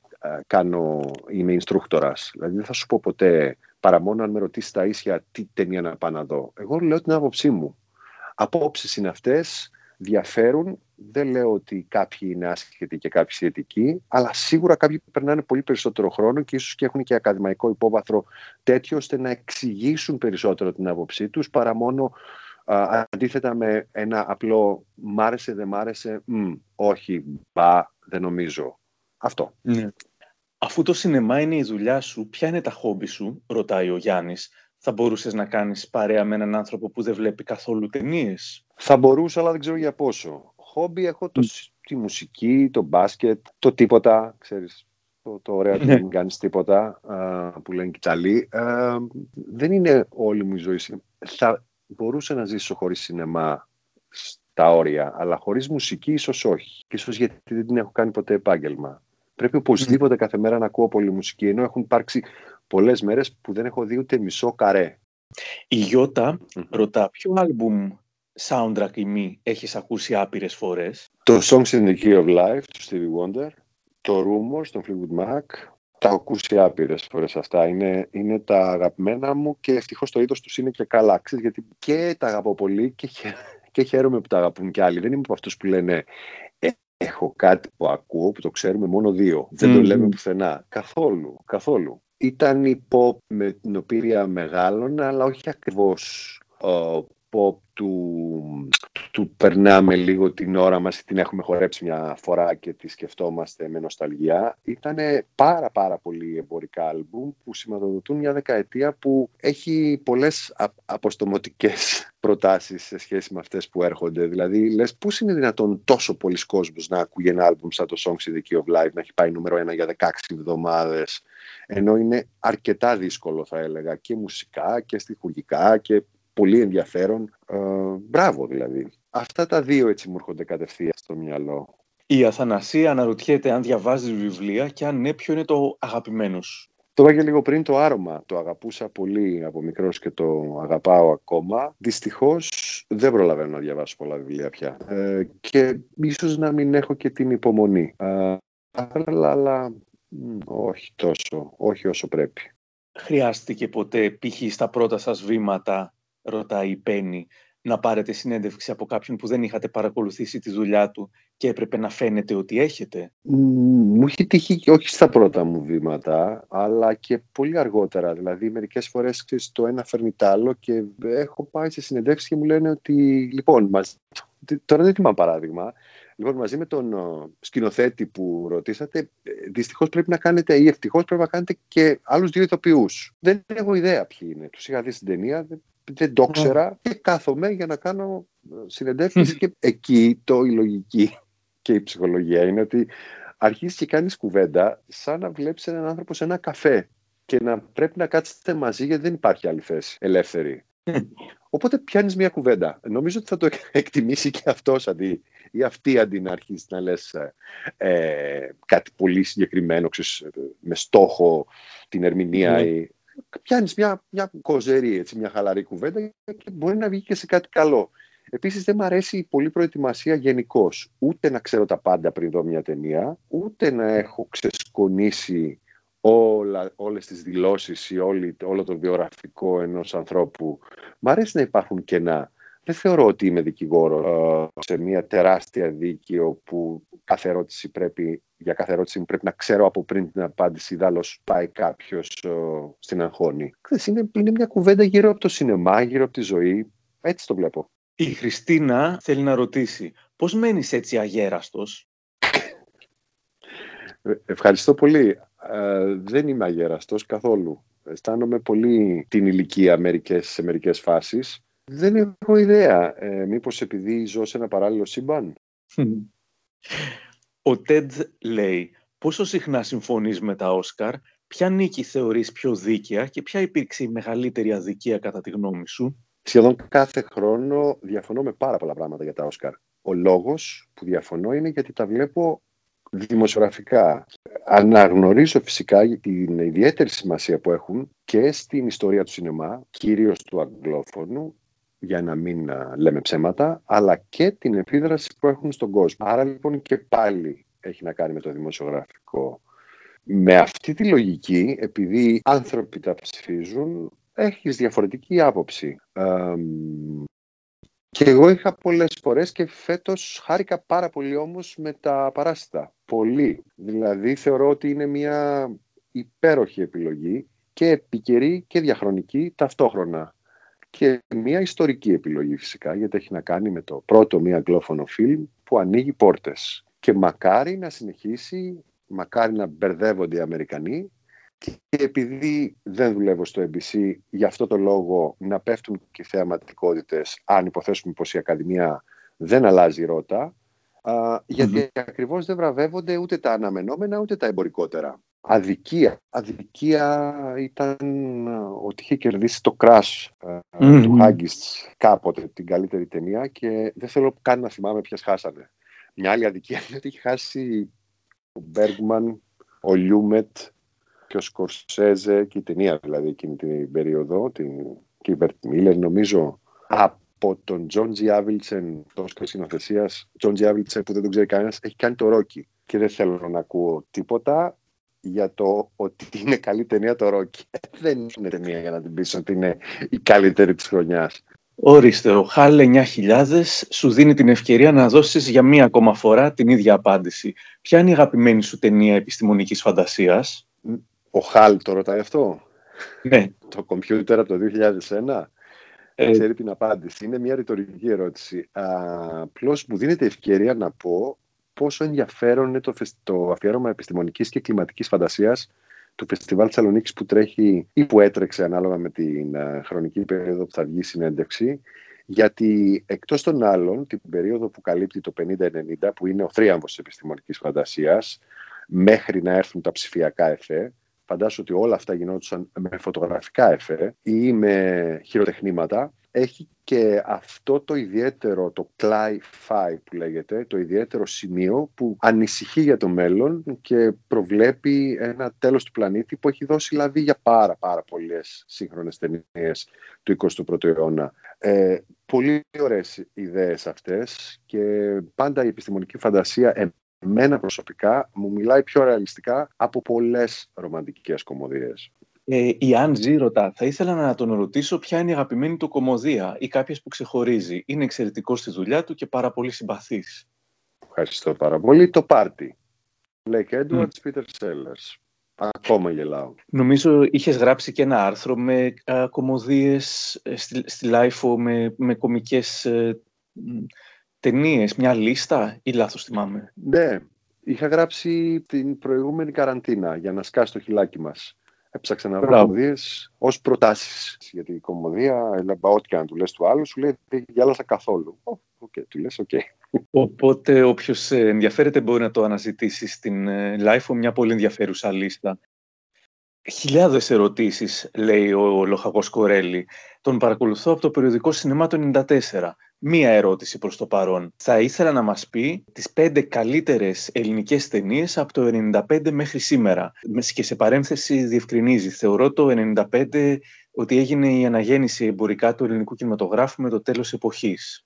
κάνω, είμαι instructorας. Δηλαδή δεν θα σου πω ποτέ παρά μόνο αν με ρωτήσεις τα ίσια τι ταινία να πάω να δω. Εγώ λέω την άποψή μου. Απόψεις είναι αυτές, διαφέρουν. Δεν λέω ότι κάποιοι είναι άσχετοι και κάποιοι σχετικοί, αλλά σίγουρα κάποιοι περνάνε πολύ περισσότερο χρόνο και ίσως και έχουν και ακαδημαϊκό υπόβαθρο τέτοιο ώστε να εξηγήσουν περισσότερο την άποψή τους παρά μόνο αντίθετα με ένα απλό «μ' άρεσε, δεν μ' άρεσε, όχι, μπα, δεν νομίζω». Αυτό. Ναι. Αφού το σινεμά είναι η δουλειά σου, ποια είναι τα χόμπι σου, ρωτάει ο Γιάννης. Θα μπορούσες να κάνεις παρέα με έναν άνθρωπο που δεν βλέπει καθόλου ταινίες; Θα μπορούσα, αλλά δεν ξέρω για πόσο. Χόμπι έχω το, τη μουσική, το μπάσκετ, το τίποτα, ξέρεις, το, το ωραίο ναι. μην κάνεις τίποτα, που λένε και δεν είναι όλη μου η ζωή. Θα, μπορούσε να ζήσω χωρίς σινεμά στα όρια, αλλά χωρίς μουσική ίσως όχι. Ίσως γιατί δεν την έχω κάνει ποτέ επάγγελμα. Πρέπει οπωσδήποτε mm. κάθε μέρα να ακούω πολύ μουσική, ενώ έχουν υπάρξει πολλές μέρες που δεν έχω δει ούτε μισό καρέ. Η Γιώτα mm. ρωτά ποιο άλμπουμ soundtrack ή μη έχεις ακούσει άπειρες φορές; Το Songs in the Key of Life του Stevie Wonder, το Rumors των Fleetwood Mac, τα έχω ακούσει άπειρες φορές αυτά. Είναι, είναι τα αγαπημένα μου και ευτυχώς το είδος τους είναι και καλά. Ξέρεις, γιατί και τα αγαπώ πολύ και, και χαίρομαι που τα αγαπούν κι άλλοι. Δεν είμαι από αυτούς που λένε «Ε, Έχω κάτι που ακούω που το ξέρουμε μόνο δύο. Δεν το λέμε πουθενά. Καθόλου. καθόλου. Ήταν η pop με την οποία μεγάλωνα, αλλά όχι ακριβώς pop του, του περνάμε λίγο την ώρα μας, την έχουμε χορέψει μια φορά και τη σκεφτόμαστε με νοσταλγία. Ήταν πάρα πάρα πολύ εμπορικά άλμπουμ που σηματοδοτούν μια δεκαετία που έχει πολλές αποστομωτικές [LAUGHS] προτάσεις σε σχέση με αυτές που έρχονται. Δηλαδή, λες πώς είναι δυνατόν τόσο πολλοί κόσμος να ακούει ένα άλμπουμ σαν το Songs in the Key of Life να έχει πάει νούμερο ένα για 16 εβδομάδες ενώ είναι αρκετά δύσκολο θα έλεγα και μουσικά και στοιχουργικά και πολύ ενδιαφέρον. Ε, μπράβο δηλαδή. Αυτά τα δύο έτσι μου έρχονται κατευθείαν στο μυαλό. Η Αθανασία αναρωτιέται αν διαβάζεις βιβλία και αν ναι, ποιο είναι το αγαπημένο σου. Το είπα και λίγο πριν το άρωμα. Το αγαπούσα πολύ από μικρός και το αγαπάω ακόμα. Δυστυχώς δεν προλαβαίνω να διαβάσω πολλά βιβλία πια. Ε, και ίσως να μην έχω και την υπομονή. Ε, αλλά, αλλά όχι τόσο, όχι όσο πρέπει. Χρειάστηκε ποτέ, π.χ. στα πρώτα σας βήματα, ρωτάει η Πέννη, να πάρετε συνέντευξη από κάποιον που δεν είχατε παρακολουθήσει τη δουλειά του και έπρεπε να φαίνεται ότι έχετε; Μου έχει τύχει όχι στα πρώτα μου βήματα, αλλά και πολύ αργότερα. Δηλαδή, μερικές φορές ξέρεις, το ένα φέρνει το άλλο και έχω πάει σε συνεντεύξεις και μου λένε ότι, λοιπόν, μας... τώρα δεν θυμάμαι παράδειγμα, Λοιπόν, μαζί με τον σκηνοθέτη που ρωτήσατε, ε, δυστυχώς πρέπει να κάνετε ή ευτυχώς πρέπει να κάνετε και άλλους δύο ηθοποιούς. Δεν έχω ιδέα ποιοι είναι. Τους είχα δει στην ταινία, δεν το ήξερα και κάθομαι για να κάνω ε, συνεντεύξεις και εκεί το η λογική και η ψυχολογία είναι ότι αρχίζεις και κάνεις κουβέντα σαν να βλέπεις έναν άνθρωπο σε ένα καφέ και να πρέπει να κάτσετε μαζί γιατί δεν υπάρχει άλλη θέση ελεύθερη. Οπότε πιάνεις μια κουβέντα. Νομίζω ότι θα το [LAUGHS] εκτιμήσει και αυτός αντί, ή αυτή αντί να αρχίσεις να λες ε, ε, κάτι πολύ συγκεκριμένο, ξέρεις, με στόχο την ερμηνεία ναι. ή πιάνεις μια, μια κοζερή, έτσι, μια χαλαρή κουβέντα και μπορεί να βγει και σε κάτι καλό. Επίσης δεν μου αρέσει η πολλή προετοιμασία γενικώς. Ούτε να ξέρω τα πάντα πριν δω μια ταινία, ούτε να έχω ξεσκονίσει όλα, όλες τις δηλώσεις ή όλη, όλο το βιογραφικό ενός ανθρώπου. Μ' αρέσει να υπάρχουν κενά. Δεν θεωρώ ότι είμαι δικηγόρο ε, σε μια τεράστια δίκη όπου κάθε ερώτηση πρέπει, για κάθε ερώτηση πρέπει να ξέρω από πριν την απάντηση. Δάλλω πάει κάποιος ε, στην αγχώνη. Είναι, είναι μια κουβέντα γύρω από το σινεμά, γύρω από τη ζωή. Έτσι το βλέπω. Η Χριστίνα θέλει να ρωτήσει πώς μένεις έτσι αγέραστος; Ε, ευχαριστώ πολύ. δεν είμαι αγέραστος καθόλου. Αισθάνομαι πολύ την ηλικία μερικές, σε μερικές φάσεις δεν έχω ιδέα. Ε, μήπως επειδή ζω σε ένα παράλληλο σύμπαν; Ο Τέντ λέει πόσο συχνά συμφωνείς με τα Όσκαρ, ποια νίκη θεωρείς πιο δίκαια και ποια υπήρξε η μεγαλύτερη αδικία κατά τη γνώμη σου; Σχεδόν κάθε χρόνο διαφωνώ με πάρα πολλά πράγματα για τα Όσκαρ. Ο λόγος που διαφωνώ είναι γιατί τα βλέπω δημοσιογραφικά. Αναγνωρίζω φυσικά την ιδιαίτερη σημασία που έχουν και στην ιστορία του σινεμά, κυρίως του αγγλόφωνου, για να μην λέμε ψέματα, αλλά και την επίδραση που έχουν στον κόσμο. Άρα λοιπόν και πάλι έχει να κάνει με το δημοσιογραφικό. Με αυτή τη λογική, επειδή άνθρωποι τα ψηφίζουν, έχεις διαφορετική άποψη. και εγώ είχα πολλές φορές και φέτος χάρηκα πάρα πολύ όμως με τα παράσιτα. Πολύ. Δηλαδή θεωρώ ότι είναι μια υπέροχη επιλογή και επικαιρή και διαχρονική ταυτόχρονα και μια ιστορική επιλογή φυσικά, γιατί έχει να κάνει με το πρώτο μία αγγλόφωνο φιλμ που ανοίγει πόρτες. Και μακάρι να συνεχίσει, μακάρι να μπερδεύονται οι Αμερικανοί και επειδή δεν δουλεύω στο ABC, γι' αυτό το λόγο να πέφτουν και οι θεαματικότητες, αν υποθέσουμε πως η Ακαδημία δεν αλλάζει ρότα, γιατί ακριβώς δεν βραβεύονται ούτε τα αναμενόμενα ούτε τα εμπορικότερα αδικία. Αδικία ήταν ε, ότι είχε κερδίσει το Crash mm του Haggis κάποτε την καλύτερη ταινία και δεν θέλω καν να θυμάμαι ποιες χάσανε. Μια άλλη αδικία είναι ότι είχε χάσει ο Μπέργκμαν, ο Λιούμετ και ο Σκορσέζε και η ταινία δηλαδή εκείνη την περίοδο, την Κίμπερτ Μίλλερ νομίζω, από τον Τζον Τζι Άβιλτσεν, τόσο σκηνοθεσία, Τζον Τζι Άβιλτσεν που δεν τον ξέρει κανένας, έχει κάνει το Ρόκι. Και δεν θέλω να ακούω τίποτα για το ότι είναι καλή ταινία το Ρόκι. Δεν είναι ταινία για να την πεις ότι είναι η καλύτερη της χρονιάς. Ορίστε, ο Χαλ 9000 σου δίνει την ευκαιρία να δώσεις για μία ακόμα φορά την ίδια απάντηση. Ποια είναι η αγαπημένη σου ταινία επιστημονικής φαντασίας; Ο Χάλ το ρωτάει αυτό; Ναι. το κομπιούτερ από το 2001. Ε... Ξέρει την απάντηση. Είναι μια ρητορική ερώτηση. Απλώς μου δίνεται ευκαιρία να πω πόσο ενδιαφέρον είναι το, το αφιέρωμα επιστημονικής και κλιματικής φαντασίας του Φεστιβάλ Θεσσαλονίκης που τρέχει ή που έτρεξε ανάλογα με την uh, χρονική περίοδο που θα βγει η συνέντευξη. Γιατί εκτός των άλλων, την περίοδο που καλύπτει το 50-90, που είναι ο θρίαμβος της επιστημονικής φαντασίας, μέχρι να έρθουν τα ψηφιακά εφέ, φαντάσου ότι όλα αυτά γινόντουσαν με φωτογραφικά εφέ ή με χειροτεχνήματα, έχει και αυτό το ιδιαίτερο, το Cly 5 που λέγεται, το ιδιαίτερο σημείο που ανησυχεί για το μέλλον και προβλέπει ένα τέλος του πλανήτη που έχει δώσει λαβή για πάρα πάρα πολλές σύγχρονες ταινίες του 21ου αιώνα. Ε, πολύ ωραίες ιδέες αυτές και πάντα η επιστημονική φαντασία εμένα προσωπικά μου μιλάει πιο ρεαλιστικά από πολλές ρομαντικές κομμωδίες. Ε, η Άντζη ρωτά, θα ήθελα να τον ρωτήσω ποια είναι η αγαπημένη του κομμωδία ή κάποιε που ξεχωρίζει. Είναι εξαιρετικός στη δουλειά του και πάρα πολύ συμπαθής. Ευχαριστώ πάρα πολύ. Το πάρτι. Blake Edwards, mm. Peter Sellers. Ακόμα γελάω. Νομίζω είχες γράψει και ένα άρθρο με α, κωμωδίες ε, στη, στη με, με κωμικές ε, ταινίες, μια λίστα ή λάθος θυμάμαι. Ναι, είχα γράψει την προηγούμενη καραντίνα για να σκάσει το χειλάκι μας. Έψαξα να βρω κωμωδίες ως προτάσεις. Γιατί η κωμωδία, έλαβα ό,τι και αν του λες του άλλου, σου λέει δεν γέλασα καθόλου. OK, okay, του λες, οκ. Οπότε όποιος ενδιαφέρεται μπορεί να το αναζητήσει στην ε, LiFO, μια πολύ ενδιαφέρουσα λίστα. Χιλιάδες ερωτήσεις, λέει ο Λοχαγός Κορέλη. Τον παρακολουθώ από το περιοδικό Σινεμά το 94 μία ερώτηση προς το παρόν. Θα ήθελα να μας πει τις πέντε καλύτερες ελληνικές ταινίες από το 1995 μέχρι σήμερα. Και σε παρένθεση διευκρινίζει. Θεωρώ το 1995 ότι έγινε η αναγέννηση εμπορικά του ελληνικού κινηματογράφου με το τέλος εποχής.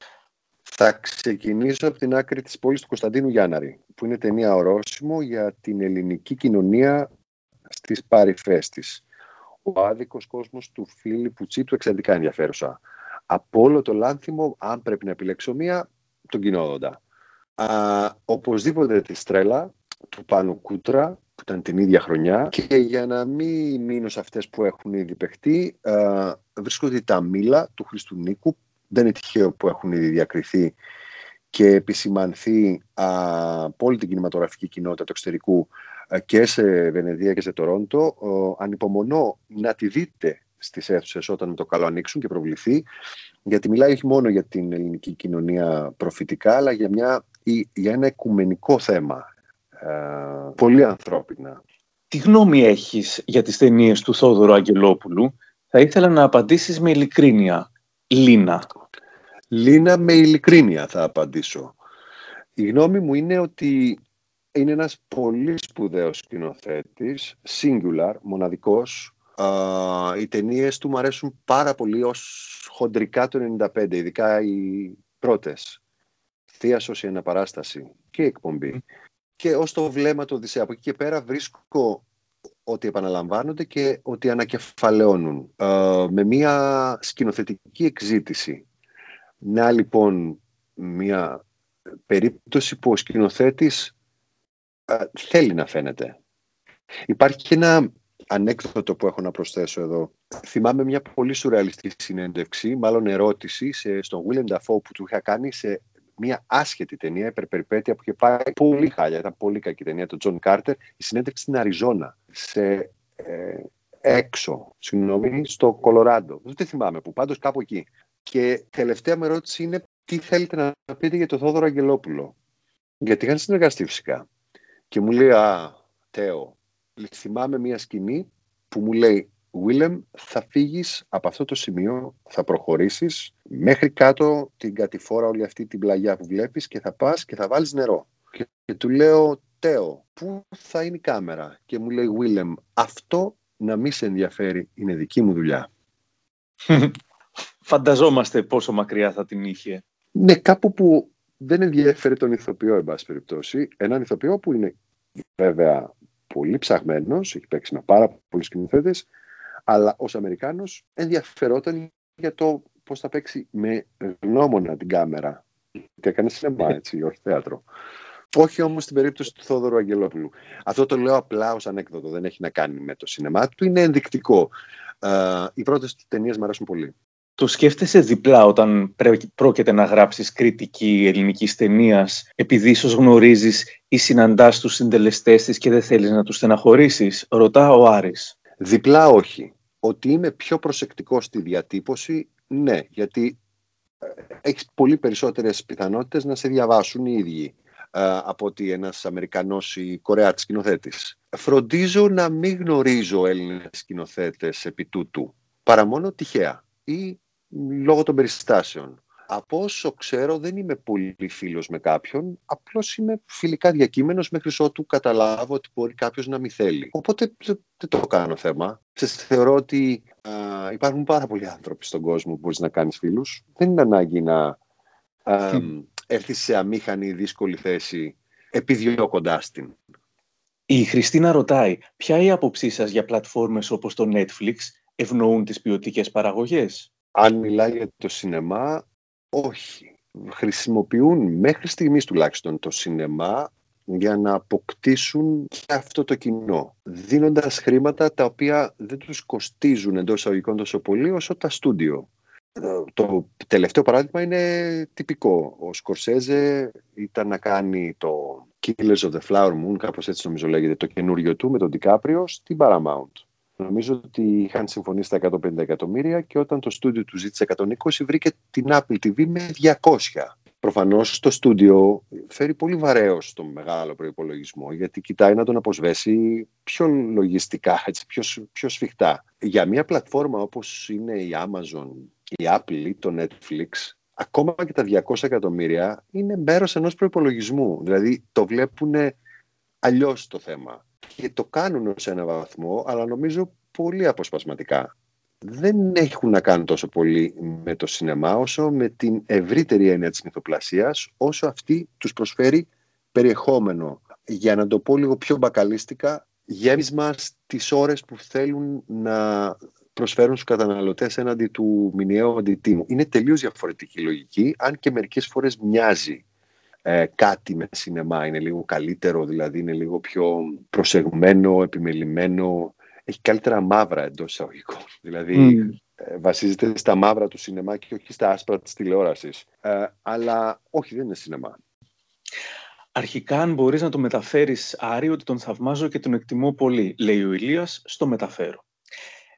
Θα ξεκινήσω από την άκρη της πόλης του Κωνσταντίνου Γιάνναρη, που είναι ταινία ορόσημο για την ελληνική κοινωνία στις παρυφές της. Ο άδικος κόσμος του Φίλιππου Πουτσίτου εξαιρετικά ενδιαφέρουσα από όλο το λάνθιμο, αν πρέπει να επιλέξω μία, τον κοινόδοντα. Α, οπωσδήποτε τη Στρέλα, του Πάνου Κούτρα, που ήταν την ίδια χρονιά. Και για να μην μείνω σε αυτές που έχουν ήδη παιχτεί, α, βρίσκονται τα Μήλα του Χριστού Νίκου. Δεν είναι τυχαίο που έχουν ήδη διακριθεί και επισημανθεί από όλη την κινηματογραφική κοινότητα του εξωτερικού και σε Βενεδία και σε Τορόντο. Ανυπομονώ να τη δείτε στις αίθουσες όταν το καλό ανοίξουν και προβληθεί, γιατί μιλάει όχι μόνο για την ελληνική κοινωνία προφητικά, αλλά για, μια, για ένα οικουμενικό θέμα, ε, πολύ ανθρώπινα. Τι γνώμη έχεις για τις ταινίες του Θόδωρου Αγγελόπουλου, θα ήθελα να απαντήσεις με ειλικρίνεια. Λίνα. Λίνα με ειλικρίνεια θα απαντήσω. Η γνώμη μου είναι ότι είναι ένας πολύ σπουδαίος σκηνοθέτης, singular, μοναδικός, οι ταινίες του μου αρέσουν πάρα πολύ ως χοντρικά το 95, ειδικά οι πρώτες. Θεία Σώση Αναπαράσταση και εκπομπή. Και ως το βλέμμα του Οδυσσέα. Από εκεί και πέρα βρίσκω ότι επαναλαμβάνονται και ότι ανακεφαλαιώνουν. με μια σκηνοθετική εξήτηση. Να λοιπόν μια περίπτωση που ο σκηνοθέτης θέλει να φαίνεται. Υπάρχει και ένα ανέκδοτο που έχω να προσθέσω εδώ. Θυμάμαι μια πολύ σουρεαλιστική συνέντευξη, μάλλον ερώτηση, σε, στον Willem Dafoe που του είχα κάνει σε μια άσχετη ταινία, υπερπεριπέτεια που είχε πάει πολύ χάλια. Ήταν πολύ κακή ταινία, το John Carter. Η συνέντευξη στην Αριζόνα, σε ε, έξω, συγγνώμη, στο Κολοράντο. Δεν θυμάμαι που, πάντως κάπου εκεί. Και τελευταία μου ερώτηση είναι τι θέλετε να πείτε για το Θόδωρο Αγγελόπουλο; Γιατί είχαν συνεργαστεί φυσικά. Και μου λέει, Α, Τέο, θυμάμαι μια σκηνή που μου λέει Βίλεμ, θα φύγεις από αυτό το σημείο, θα προχωρήσεις μέχρι κάτω την κατηφόρα όλη αυτή την πλαγιά που βλέπεις και θα πας και θα βάλεις νερό. Και, και του λέω, Τέο, πού θα είναι η κάμερα. Και μου λέει, Βίλεμ, αυτό να μην σε ενδιαφέρει, είναι δική μου δουλειά. [LAUGHS] Φανταζόμαστε πόσο μακριά θα την είχε. Ναι, κάπου που δεν ενδιαφέρει τον ηθοποιό, εν πάση περιπτώσει. Έναν ηθοποιό που είναι βέβαια πολύ ψαγμένος, έχει παίξει με πάρα πολλούς σκηνοθέτες, αλλά ως Αμερικάνος ενδιαφερόταν για το πώς θα παίξει με γνώμονα την κάμερα. Γιατί έκανε σινεμά, έτσι, όχι θέατρο. Όχι όμως στην περίπτωση του Θόδωρου Αγγελόπουλου. Αυτό το λέω απλά ως ανέκδοτο, δεν έχει να κάνει με το σινεμά του, είναι ενδεικτικό. Uh, οι πρώτες ταινίες μου αρέσουν πολύ. Το σκέφτεσαι διπλά όταν πρόκειται να γράψεις κριτική ελληνικής ταινίας, επειδή ίσως γνωρίζεις ή συναντάς τους συντελεστές της και δεν θέλεις να τους στεναχωρήσεις, ρωτά ο Άρης. Διπλά όχι. Ότι είμαι πιο προσεκτικός στη διατύπωση, ναι, γιατί ε, έχεις πολύ περισσότερες πιθανότητες να σε διαβάσουν οι ίδιοι ε, από ότι ένας Αμερικανός ή Κορεάτης σκηνοθέτης. Φροντίζω να μην γνωρίζω Έλληνες σκηνοθέτες επί τούτου, παρά μόνο τυχαία ή λόγω των περιστάσεων. Από όσο ξέρω δεν είμαι πολύ φίλος με κάποιον, απλώς είμαι φιλικά διακείμενος μέχρι ότου καταλάβω ότι μπορεί κάποιος να μην θέλει. Οπότε δεν το κάνω θέμα. Σε θεωρώ ότι α, υπάρχουν πάρα πολλοί άνθρωποι στον κόσμο που μπορείς να κάνεις φίλους. Δεν είναι ανάγκη να α, έρθεις σε αμήχανη δύσκολη θέση επιδιώκοντάς την. Η Χριστίνα ρωτάει, ποια είναι η άποψή σας για πλατφόρμες όπως το Netflix; Ευνοούν τις ποιοτικές παραγωγές; Αν μιλάει για το σινεμά, όχι. Χρησιμοποιούν μέχρι στιγμής τουλάχιστον το σινεμά για να αποκτήσουν και αυτό το κοινό, δίνοντας χρήματα τα οποία δεν τους κοστίζουν εντός εισαγωγικών τόσο πολύ όσο τα στούντιο. Το τελευταίο παράδειγμα είναι τυπικό. Ο Σκορσέζε ήταν να κάνει το Killers of the Flower Moon, κάπως έτσι νομίζω λέγεται, το καινούριο του με τον Τικάπριο στην Paramount. Νομίζω ότι είχαν συμφωνήσει στα 150 εκατομμύρια και όταν το στούντιο του ζήτησε 120 βρήκε την Apple TV με 200. Προφανώς το στούντιο φέρει πολύ βαρέως στο μεγάλο προϋπολογισμό γιατί κοιτάει να τον αποσβέσει πιο λογιστικά, έτσι, πιο, πιο σφιχτά. Για μια πλατφόρμα όπως είναι η Amazon, η Apple ή το Netflix, ακόμα και τα 200 εκατομμύρια είναι μέρος ενός προϋπολογισμού. Δηλαδή το βλέπουν αλλιώς το θέμα και το κάνουν σε ένα βαθμό, αλλά νομίζω πολύ αποσπασματικά. Δεν έχουν να κάνουν τόσο πολύ με το σινεμά, όσο με την ευρύτερη έννοια της μυθοπλασίας, όσο αυτή τους προσφέρει περιεχόμενο. Για να το πω λίγο πιο μπακαλίστικα, γέμισμα τις ώρες που θέλουν να προσφέρουν στους καταναλωτές έναντι του μηνιαίου αντιτίμου. Είναι τελείως διαφορετική λογική, αν και μερικές φορές μοιάζει ε, κάτι με σινεμά. Είναι λίγο καλύτερο, δηλαδή είναι λίγο πιο προσεγμένο, επιμελημένο. Έχει καλύτερα μαύρα εντός εισαγωγικών. [LAUGHS] Δηλαδή ε, βασίζεται στα μαύρα του σινεμά και όχι στα άσπρα της τηλεόρασης. Ε, αλλά όχι, δεν είναι σινεμά. Αρχικά, αν μπορείς να το μεταφέρεις, Άρη, ότι τον θαυμάζω και τον εκτιμώ πολύ, λέει ο Ηλίας, στο μεταφέρω.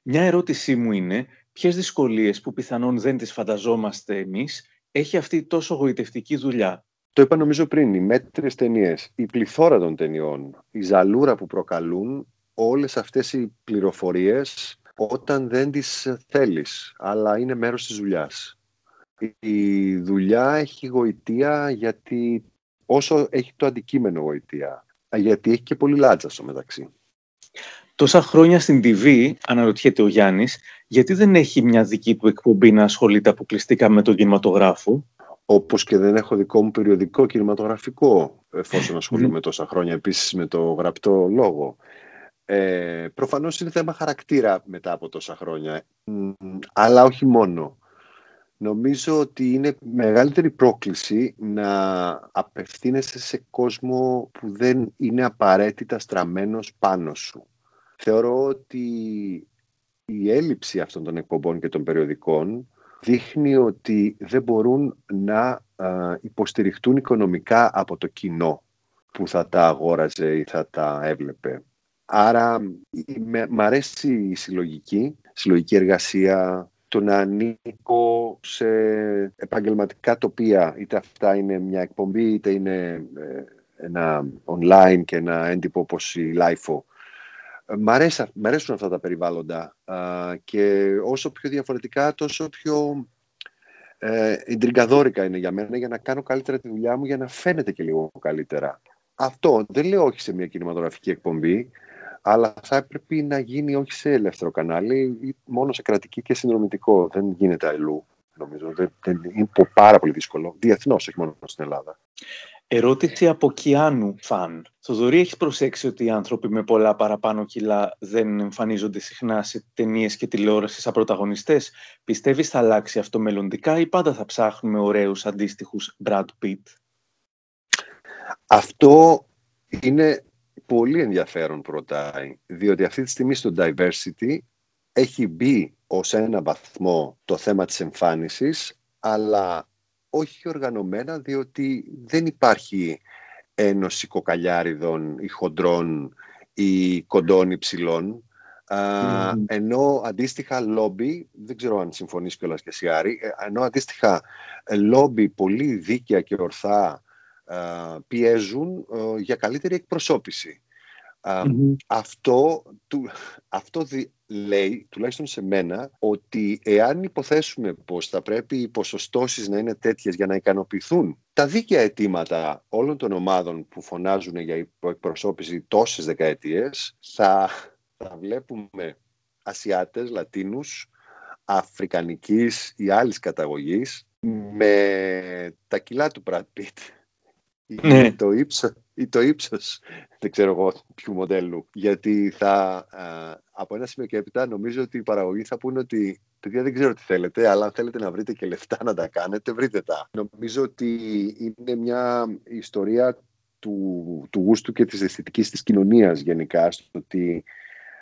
Μια ερώτησή μου είναι, ποιες δυσκολίες που πιθανόν δεν τις φανταζόμαστε εμείς, έχει αυτή η τόσο γοητευτική δουλειά; Το είπα νομίζω πριν, οι μέτρες ταινίες, η πληθώρα των ταινιών, η ζαλούρα που προκαλούν όλες αυτές οι πληροφορίες όταν δεν τις θέλεις, αλλά είναι μέρος της δουλειάς. Η δουλειά έχει γοητεία γιατί όσο έχει το αντικείμενο γοητεία, γιατί έχει και πολύ λάτζα στο μεταξύ. Τόσα χρόνια στην TV, αναρωτιέται ο Γιάννης, γιατί δεν έχει μια δική του εκπομπή να ασχολείται αποκλειστικά με τον κινηματογράφο; Όπως και δεν έχω δικό μου περιοδικό κινηματογραφικό, εφόσον ασχολούμαι τόσα χρόνια επίσης με το γραπτό λόγο. Ε, προφανώς είναι θέμα χαρακτήρα μετά από τόσα χρόνια, αλλά όχι μόνο. Νομίζω ότι είναι μεγαλύτερη πρόκληση να απευθύνεσαι σε κόσμο που δεν είναι απαραίτητα στραμμένος πάνω σου. Θεωρώ ότι η έλλειψη αυτών των εκπομπών και των περιοδικών δείχνει ότι δεν μπορούν να υποστηριχτούν οικονομικά από το κοινό που θα τα αγόραζε ή θα τα έβλεπε. Άρα μ' αρέσει η συλλογική, συλλογική εργασία, το να ανήκω σε επαγγελματικά τοπία, είτε αυτά είναι μια εκπομπή, είτε είναι ε, ένα online και ένα έντυπο όπως η LIFO Μ' αρέσουν αυτά τα περιβάλλοντα και όσο πιο διαφορετικά τόσο πιο ε, είναι για μένα για να κάνω καλύτερα τη δουλειά μου για να φαίνεται και λίγο καλύτερα. Αυτό δεν λέω όχι σε μια κινηματογραφική εκπομπή αλλά θα έπρεπε να γίνει όχι σε ελεύθερο κανάλι ή μόνο σε κρατική και συνδρομητικό. Δεν γίνεται αλλού νομίζω. Δεν, δεν, είναι πάρα πολύ δύσκολο. Διεθνώς, όχι μόνο στην Ελλάδα. Ερώτηση από Κιάνου Φαν. Θοδωρή, έχει προσέξει ότι οι άνθρωποι με πολλά παραπάνω κιλά δεν εμφανίζονται συχνά σε ταινίες και τηλεόρασης σαν πρωταγωνιστές. Πιστεύεις θα αλλάξει αυτό μελλοντικά ή πάντα θα ψάχνουμε ωραίους αντίστοιχους Brad Pitt; Αυτό είναι πολύ ενδιαφέρον ρωτάει, διότι αυτή τη στιγμή στο diversity έχει μπει ως ένα βαθμό το θέμα της εμφάνισης, αλλά όχι οργανωμένα, διότι δεν υπάρχει ένωση κοκαλιάριδων ή χοντρών ή κοντών υψηλών. ενώ αντίστοιχα λόμπι, δεν ξέρω αν συμφωνείς κιόλας και εσύ Άρη, ε, ενώ αντίστοιχα ε, λόμπι πολύ δίκαια και ορθά πιέζουν για καλύτερη εκπροσώπηση. Αυτό, του, αυτό λέει, τουλάχιστον σε μένα, ότι εάν υποθέσουμε πως θα πρέπει οι ποσοστώσεις να είναι τέτοιες για να ικανοποιηθούν τα δίκαια αιτήματα όλων των ομάδων που φωνάζουν για υποεκπροσώπηση τόσες δεκαετίες, θα, θα βλέπουμε Ασιάτες, Λατίνους, Αφρικανικής ή άλλης καταγωγής με τα κιλά του Brad Pitt ναι. το ύψος, ή το ύψος, δεν ξέρω εγώ ποιου μοντέλου. Γιατί θα, από ένα σημείο και έπειτα νομίζω ότι οι παραγωγοί θα πούνε ότι παιδιά δεν ξέρω τι θέλετε, αλλά αν θέλετε να βρείτε και λεφτά να τα κάνετε, βρείτε τα. Νομίζω ότι είναι μια ιστορία του, του γούστου και της αισθητικής της κοινωνίας γενικά, στο ότι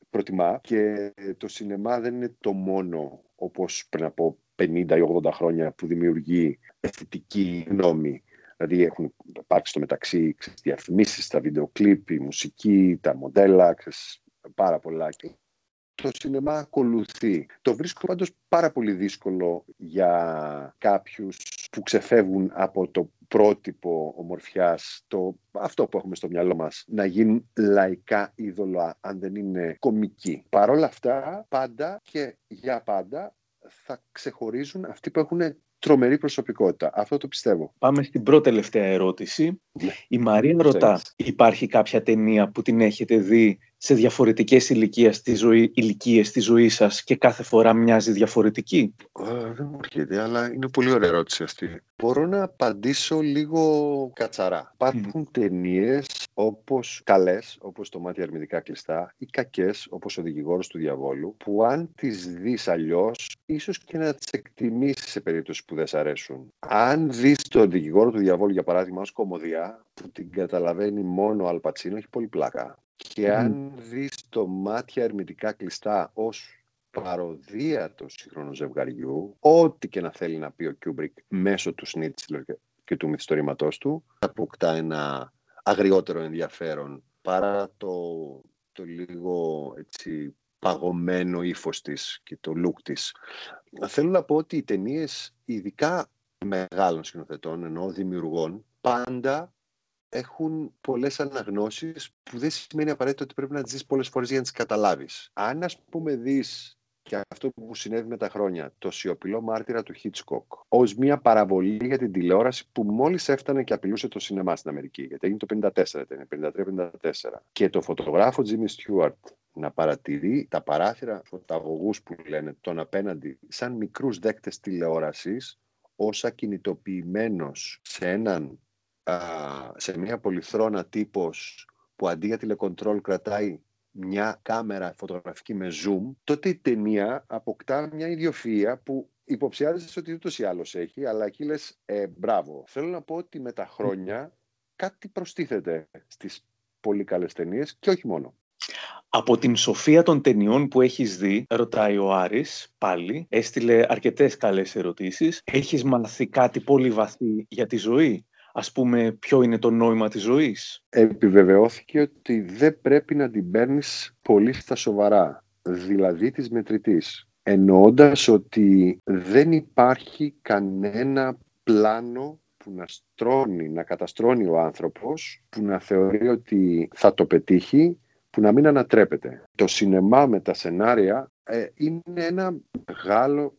προτιμά και το σινεμά δεν είναι το μόνο όπως πριν από 50 ή 80 χρόνια που δημιουργεί αισθητική γνώμη. Δηλαδή έχουν υπάρξει στο μεταξύ διαφημίσεις, τα βίντεο κλιπ, η μουσική, τα μοντέλα, πάρα πολλά. Το σινεμά ακολουθεί. Το βρίσκω πάντως πάρα πολύ δύσκολο για κάποιους που ξεφεύγουν από το πρότυπο ομορφιάς, το, αυτό που έχουμε στο μυαλό μας, να γίνουν λαϊκά είδωλα αν δεν είναι κομικοί. Παρ' όλα αυτά, πάντα και για πάντα θα ξεχωρίζουν αυτοί που έχουν τρομερή προσωπικότητα. Αυτό το πιστεύω. Πάμε στην πρώτη τελευταία ερώτηση. Ναι. Η Μαρία ρωτά, υπάρχει κάποια ταινία που την έχετε δει σε διαφορετικές ηλικίες στη ζωή, ηλικίες στη ζωή σας και κάθε φορά μοιάζει διαφορετική; Ε, δεν μου έρχεται, αλλά είναι πολύ ωραία ερώτηση αυτή. Μπορώ να απαντήσω λίγο κατσαρά. Υπάρχουν mm. ταινίες όπως καλές, όπως το μάτι αρνητικά κλειστά, ή κακές, όπως ο δικηγόρος του διαβόλου, που αν τις δεις αλλιώς, ίσως και να τις εκτιμήσεις σε περίπτωση που δεν σ' αρέσουν. Αν δεις τον δικηγόρο του διαβόλου, για παράδειγμα, ως κομμωδία, που την καταλαβαίνει μόνο ο Αλπατσίνο, έχει πολύ πλάκα. Και αν δεις το μάτια ερμητικά κλειστά ως παρωδία του σύγχρονου ζευγαριού, ό,τι και να θέλει να πει ο Κιούμπρικ μέσω του Σνίτσλερ και του μυθιστορήματός του, αποκτά ένα αγριότερο ενδιαφέρον παρά το, το λίγο έτσι, παγωμένο ύφος της και το look της. Θέλω να πω ότι οι ταινίες, ειδικά μεγάλων σκηνοθετών, ενώ δημιουργών, πάντα έχουν πολλές αναγνώσεις που δεν σημαίνει απαραίτητο ότι πρέπει να τις δεις πολλές φορές για να τις καταλάβεις. Αν ας πούμε δεις και αυτό που συνέβη με τα χρόνια, το σιωπηλό μάρτυρα του Hitchcock, ως μια παραβολή για την τηλεόραση που μόλις έφτανε και απειλούσε το σινεμά στην Αμερική. Γιατί έγινε το 54, ήταν 53-54. Και το φωτογράφο Jimmy Stewart να παρατηρεί τα παράθυρα φωταγωγούς που λένε τον απέναντι σαν μικρούς δέκτες τηλεόρασης όσα κινητοποιημένος σε έναν σε μια πολυθρόνα τύπος που αντί για τηλεκοντρόλ κρατάει μια κάμερα φωτογραφική με zoom, τότε η ταινία αποκτά μια ιδιοφυΐα που υποψιάζεσαι ότι ούτως ή άλλως έχει, αλλά εκεί λες ε, μπράβο. Θέλω να πω ότι με τα χρόνια κάτι προστίθεται στις πολύ καλές ταινίες και όχι μόνο. Από την σοφία των ταινιών που έχεις δει, ρωτάει ο Άρης πάλι, έστειλε αρκετές καλές ερωτήσεις. Έχεις μάθει κάτι πολύ βαθύ για τη ζωή; Ας πούμε, ποιο είναι το νόημα της ζωής. Επιβεβαιώθηκε ότι δεν πρέπει να την παίρνεις πολύ στα σοβαρά, δηλαδή της μετρητής. Εννοώντας ότι δεν υπάρχει κανένα πλάνο που να στρώνει, να καταστρώνει ο άνθρωπος, που να θεωρεί ότι θα το πετύχει, που να μην ανατρέπεται. Το σινεμά με τα σενάρια ε, είναι ένα μεγάλο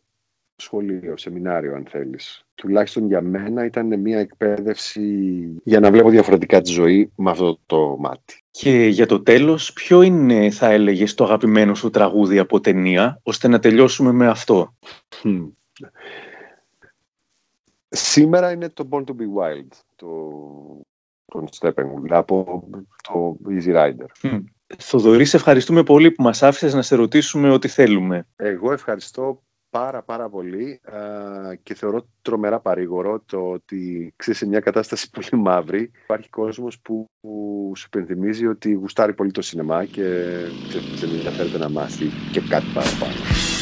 σχολείο, σεμινάριο αν θέλεις. Τουλάχιστον για μένα ήταν μια εκπαίδευση για να βλέπω διαφορετικά τη ζωή με αυτό το μάτι. Και για το τέλος, ποιο είναι θα έλεγες το αγαπημένο σου τραγούδι από ταινία, ώστε να τελειώσουμε με αυτό; Σήμερα είναι το Born to be Wild, το τον Steppenwolf, από το Easy Rider. Θοδωρή, σε ευχαριστούμε πολύ που μας άφησες να σε ρωτήσουμε ό,τι θέλουμε. Εγώ ευχαριστώ πάρα πάρα πολύ και θεωρώ τρομερά παρήγορο το ότι ξέρεις σε μια κατάσταση [LAUGHS] πολύ μαύρη υπάρχει κόσμος που, που σου υπενθυμίζει ότι γουστάρει πολύ το σινεμά και δεν ενδιαφέρεται να μάθει και κάτι παραπάνω.